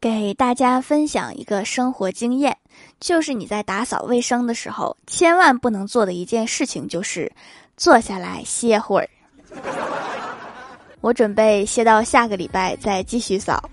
给大家分享一个生活经验，就是你在打扫卫生的时候，千万不能做的一件事情就是坐下来歇会儿。我准备歇到下个礼拜再继续扫。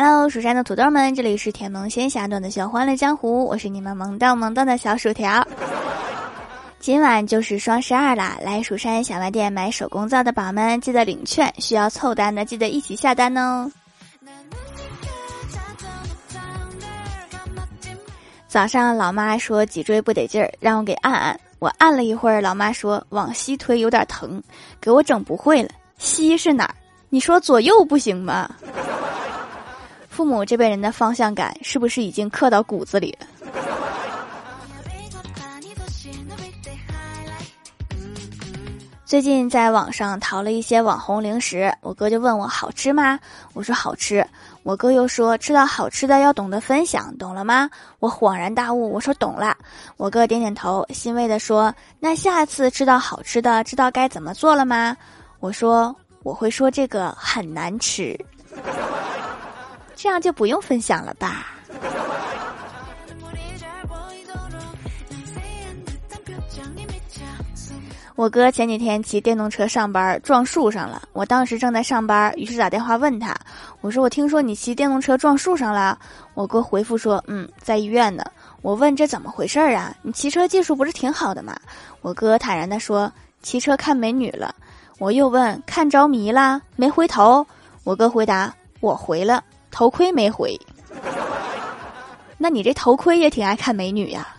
Hello，蜀山的土豆们，这里是甜萌仙侠段的小欢乐江湖，我是你们萌到萌到的小薯条。今晚就是双十二啦，来蜀山小卖店买手工皂的宝们记得领券，需要凑单的记得一起下单哦。早上老妈说脊椎不得劲儿，让我给按按，我按了一会儿，老妈说往西推有点疼，给我整不会了，西是哪儿？你说左右不行吗？父母这辈人的方向感是不是已经刻到骨子里了？最近在网上淘了一些网红零食，我哥就问我好吃吗？我说好吃。我哥又说吃到好吃的要懂得分享，懂了吗？我恍然大悟，我说懂了。我哥点点头，欣慰的说：“那下次吃到好吃的，知道该怎么做了吗？”我说：“我会说这个很难吃。”这样就不用分享了吧。我哥前几天骑电动车上班撞树上了，我当时正在上班，于是打电话问他，我说我听说你骑电动车撞树上了。我哥回复说，嗯，在医院呢。我问这怎么回事儿啊？你骑车技术不是挺好的吗？我哥坦然的说，骑车看美女了。我又问看着迷啦，没回头。我哥回答，我回了。头盔没回，那你这头盔也挺爱看美女呀。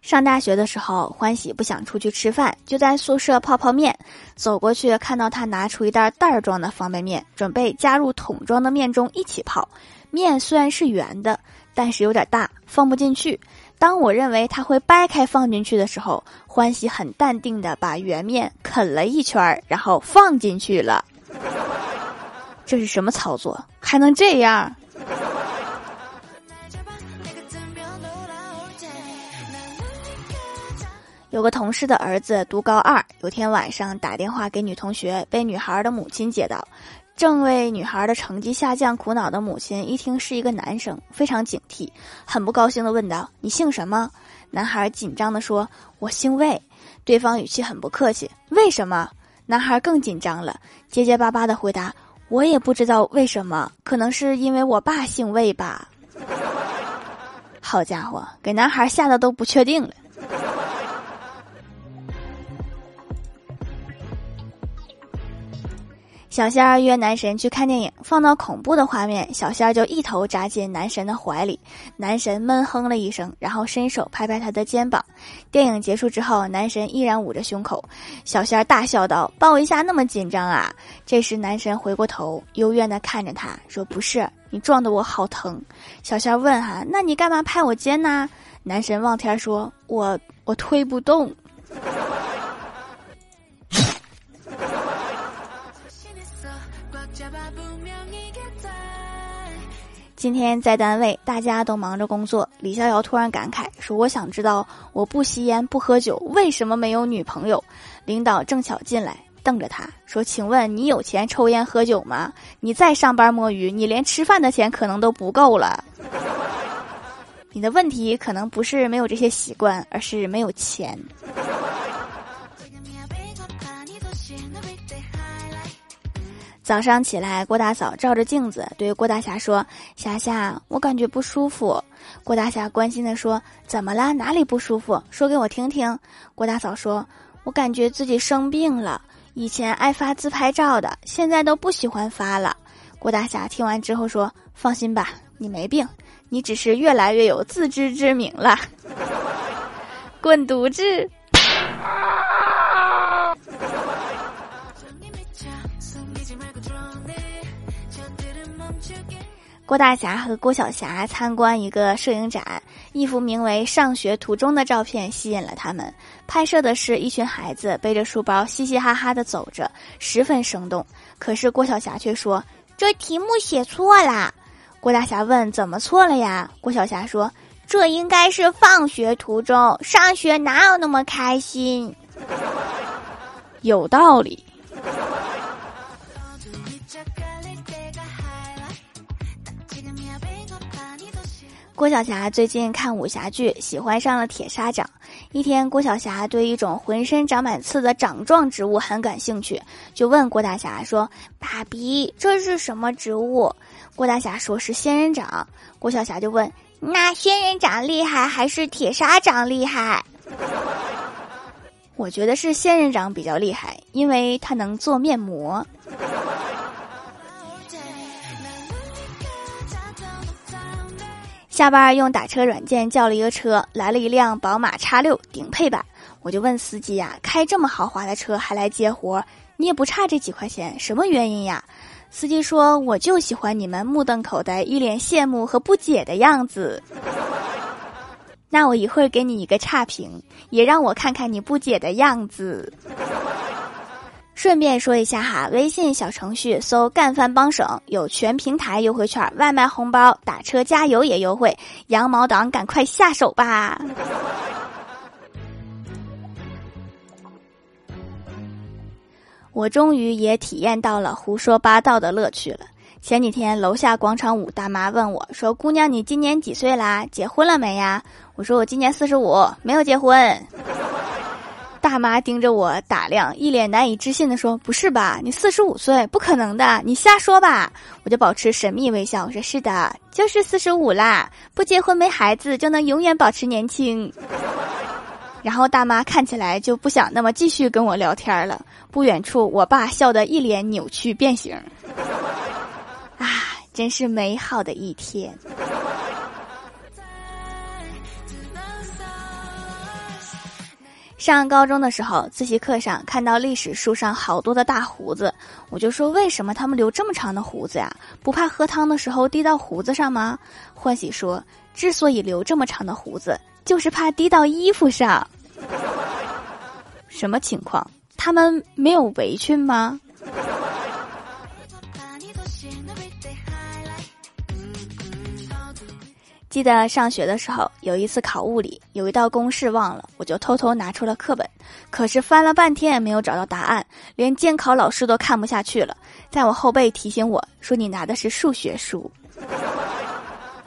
上大学的时候，欢喜不想出去吃饭，就在宿舍泡泡面。走过去看到他拿出一袋袋装的方便面，准备加入桶装的面中一起泡。面虽然是圆的，但是有点大，放不进去。当我认为他会掰开放进去的时候，欢喜很淡定的把圆面啃了一圈，然后放进去了。这是什么操作？还能这样？有个同事的儿子读高二，有天晚上打电话给女同学，被女孩的母亲接到。正为女孩的成绩下降苦恼的母亲，一听是一个男生，非常警惕，很不高兴的问道：“你姓什么？”男孩紧张的说：“我姓魏。”对方语气很不客气：“为什么？”男孩更紧张了，结结巴巴的回答：“我也不知道为什么，可能是因为我爸姓魏吧。”好家伙，给男孩吓得都不确定了。小仙儿约男神去看电影，放到恐怖的画面，小仙儿就一头扎进男神的怀里。男神闷哼了一声，然后伸手拍拍他的肩膀。电影结束之后，男神依然捂着胸口。小仙儿大笑道：“抱一下那么紧张啊？”这时男神回过头，幽怨地看着他说：“不是，你撞得我好疼。”小仙儿问：“哈，那你干嘛拍我肩呢？”男神望天说：“我我推不动。”今天在单位，大家都忙着工作。李逍遥突然感慨说：“我想知道，我不吸烟不喝酒，为什么没有女朋友？”领导正巧进来，瞪着他说：“请问你有钱抽烟喝酒吗？你再上班摸鱼，你连吃饭的钱可能都不够了。你的问题可能不是没有这些习惯，而是没有钱。”早上起来，郭大嫂照着镜子对郭大侠说：“霞霞，我感觉不舒服。”郭大侠关心的说：“怎么了？哪里不舒服？说给我听听。”郭大嫂说：“我感觉自己生病了，以前爱发自拍照的，现在都不喜欢发了。”郭大侠听完之后说：“放心吧，你没病，你只是越来越有自知之明了。”滚犊子！郭大侠和郭晓霞参观一个摄影展，一幅名为《上学途中》的照片吸引了他们。拍摄的是一群孩子背着书包，嘻嘻哈哈的走着，十分生动。可是郭晓霞却说：“这题目写错啦！”郭大侠问：“怎么错了呀？”郭小霞说：“这应该是放学途中，上学哪有那么开心？” 有道理。郭晓霞最近看武侠剧，喜欢上了铁砂掌。一天，郭晓霞对一种浑身长满刺的掌状植物很感兴趣，就问郭大侠说：“爸比，这是什么植物？”郭大侠说是仙人掌。郭晓霞就问：“那仙人掌厉害还是铁砂掌厉害？” 我觉得是仙人掌比较厉害，因为它能做面膜。下班用打车软件叫了一个车，来了一辆宝马叉六顶配版。我就问司机呀，开这么豪华的车还来接活，你也不差这几块钱，什么原因呀？司机说，我就喜欢你们目瞪口呆、一脸羡慕和不解的样子。那我一会儿给你一个差评，也让我看看你不解的样子。顺便说一下哈，微信小程序搜“干饭帮省”有全平台优惠券、外卖红包、打车加油也优惠，羊毛党赶快下手吧！我终于也体验到了胡说八道的乐趣了。前几天楼下广场舞大妈问我说：“姑娘，你今年几岁啦？结婚了没呀？”我说：“我今年四十五，没有结婚。”大妈盯着我打量，一脸难以置信的说：“不是吧？你四十五岁，不可能的，你瞎说吧？”我就保持神秘微笑，我说：“是的，就是四十五啦，不结婚没孩子就能永远保持年轻。”然后大妈看起来就不想那么继续跟我聊天了。不远处，我爸笑得一脸扭曲变形。啊，真是美好的一天。上高中的时候，自习课上看到历史书上好多的大胡子，我就说：为什么他们留这么长的胡子呀？不怕喝汤的时候滴到胡子上吗？欢喜说：之所以留这么长的胡子，就是怕滴到衣服上。什么情况？他们没有围裙吗？记得上学的时候，有一次考物理，有一道公式忘了，我就偷偷拿出了课本，可是翻了半天也没有找到答案，连监考老师都看不下去了，在我后背提醒我说：“你拿的是数学书。”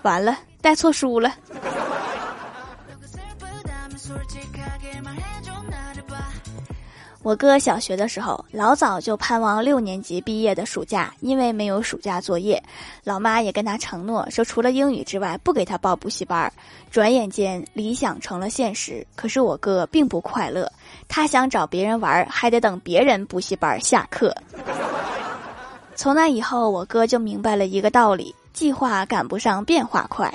完了，带错书了。我哥小学的时候，老早就盼望六年级毕业的暑假，因为没有暑假作业，老妈也跟他承诺说，除了英语之外，不给他报补习班。转眼间，理想成了现实。可是我哥并不快乐，他想找别人玩，还得等别人补习班下课。从那以后，我哥就明白了一个道理：计划赶不上变化快。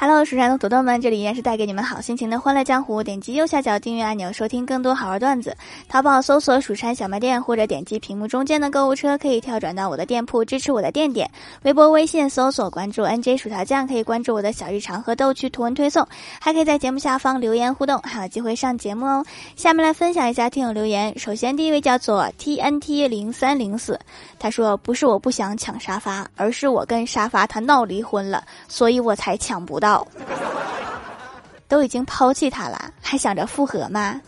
Hello，蜀山的土豆们，这里依然是带给你们好心情的欢乐江湖。点击右下角订阅按钮，收听更多好玩段子。淘宝搜索“蜀山小卖店”或者点击屏幕中间的购物车，可以跳转到我的店铺，支持我的店点。微博、微信搜索关注 “nj 薯条酱”，可以关注我的小日常和逗趣图文推送，还可以在节目下方留言互动，还有机会上节目哦。下面来分享一下听友留言。首先第一位叫做 TNT 零三零四，他说：“不是我不想抢沙发，而是我跟沙发他闹离婚了，所以我才抢不到。”都已经抛弃他了，还想着复合吗？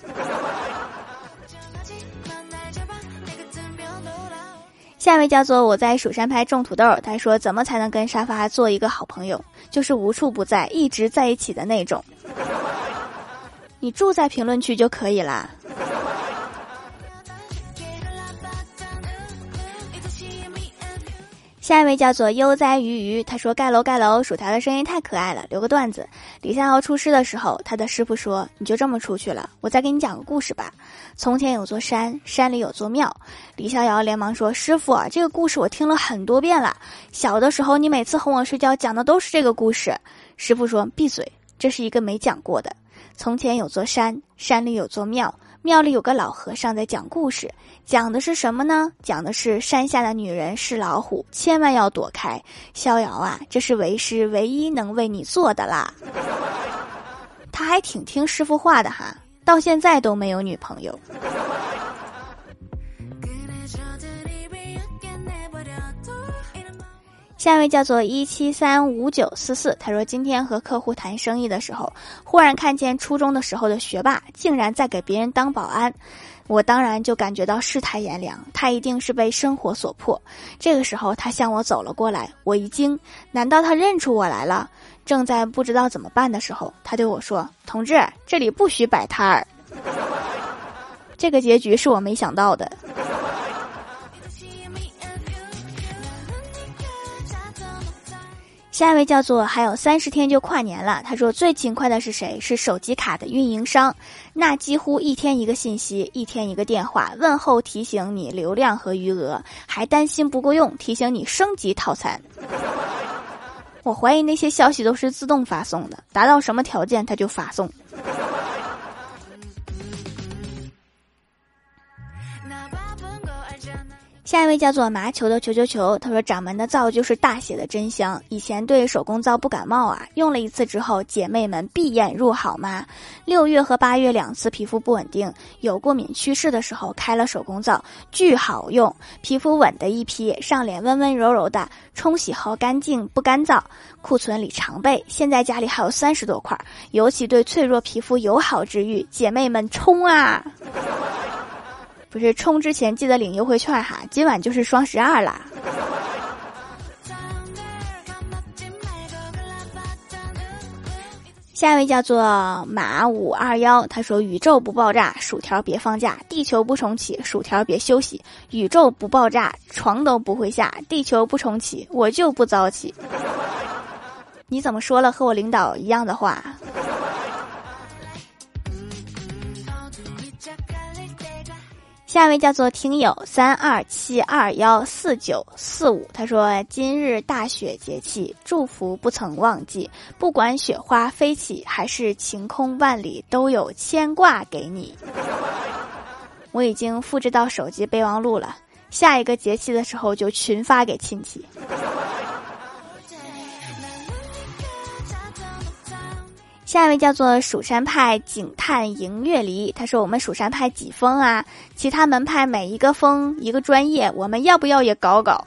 下一位叫做我在蜀山派种土豆，他说怎么才能跟沙发做一个好朋友？就是无处不在，一直在一起的那种。你住在评论区就可以啦。下一位叫做悠哉鱼鱼，他说盖楼盖楼，薯条的声音太可爱了。留个段子，李逍遥出师的时候，他的师傅说：“你就这么出去了，我再给你讲个故事吧。从前有座山，山里有座庙。”李逍遥连忙说：“师傅，这个故事我听了很多遍了。小的时候，你每次哄我睡觉讲的都是这个故事。”师傅说：“闭嘴，这是一个没讲过的。从前有座山，山里有座庙。”庙里有个老和尚在讲故事，讲的是什么呢？讲的是山下的女人是老虎，千万要躲开。逍遥啊，这是为师唯一能为你做的啦。他还挺听师傅话的哈，到现在都没有女朋友。下一位叫做一七三五九四四，他说今天和客户谈生意的时候，忽然看见初中的时候的学霸竟然在给别人当保安，我当然就感觉到世态炎凉，他一定是被生活所迫。这个时候他向我走了过来，我一惊，难道他认出我来了？正在不知道怎么办的时候，他对我说：“同志，这里不许摆摊儿。”这个结局是我没想到的。下一位叫做还有三十天就跨年了，他说最勤快的是谁？是手机卡的运营商，那几乎一天一个信息，一天一个电话，问候提醒你流量和余额，还担心不够用，提醒你升级套餐。我怀疑那些消息都是自动发送的，达到什么条件他就发送。下一位叫做麻球的球球球，他说掌门的皂就是大写的真香。以前对手工皂不感冒啊，用了一次之后，姐妹们闭眼入好吗？六月和八月两次皮肤不稳定，有过敏趋势的时候开了手工皂，巨好用，皮肤稳的一批，上脸温温柔柔的，冲洗后干净不干燥，库存里常备。现在家里还有三十多块，尤其对脆弱皮肤友好治愈，姐妹们冲啊！不是充之前记得领优惠券哈，今晚就是双十二啦。下一位叫做马五二幺，他说：“宇宙不爆炸，薯条别放假；地球不重启，薯条别休息。宇宙不爆炸，床都不会下；地球不重启，我就不早起。”你怎么说了和我领导一样的话？下一位叫做听友三二七二幺四九四五，他说：“今日大雪节气，祝福不曾忘记。不管雪花飞起，还是晴空万里，都有牵挂给你。”我已经复制到手机备忘录了，下一个节气的时候就群发给亲戚。下一位叫做蜀山派警探迎月离，他说：“我们蜀山派几封啊？其他门派每一个封一个专业，我们要不要也搞搞？”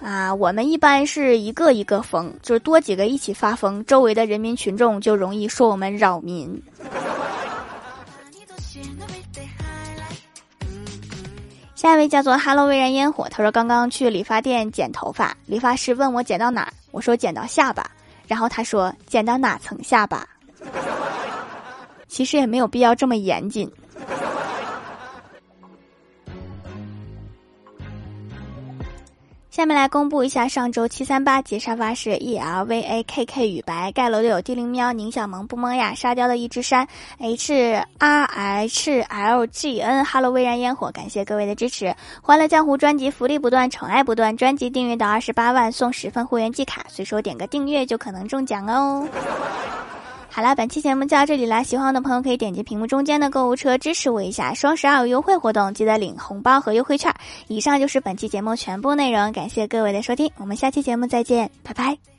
啊，我们一般是一个一个封，就是多几个一起发疯，周围的人民群众就容易说我们扰民。下一位叫做哈喽未燃烟火，他说：“刚刚去理发店剪头发，理发师问我剪到哪儿，我说剪到下巴。”然后他说：“剪到哪层下巴？其实也没有必要这么严谨。”下面来公布一下上周七三八节沙发是 E L V A K K 雨白盖楼的有地灵喵宁小萌不萌呀沙雕的一只山 H R H L G N Hello 微燃烟火感谢各位的支持欢乐江湖专辑福利不断宠爱不断专辑订阅到二十八万送十份会员季卡随手点个订阅就可能中奖哦。好啦，本期节目就到这里啦！喜欢我的朋友可以点击屏幕中间的购物车支持我一下。双十二有优惠活动，记得领红包和优惠券。以上就是本期节目全部内容，感谢各位的收听，我们下期节目再见，拜拜。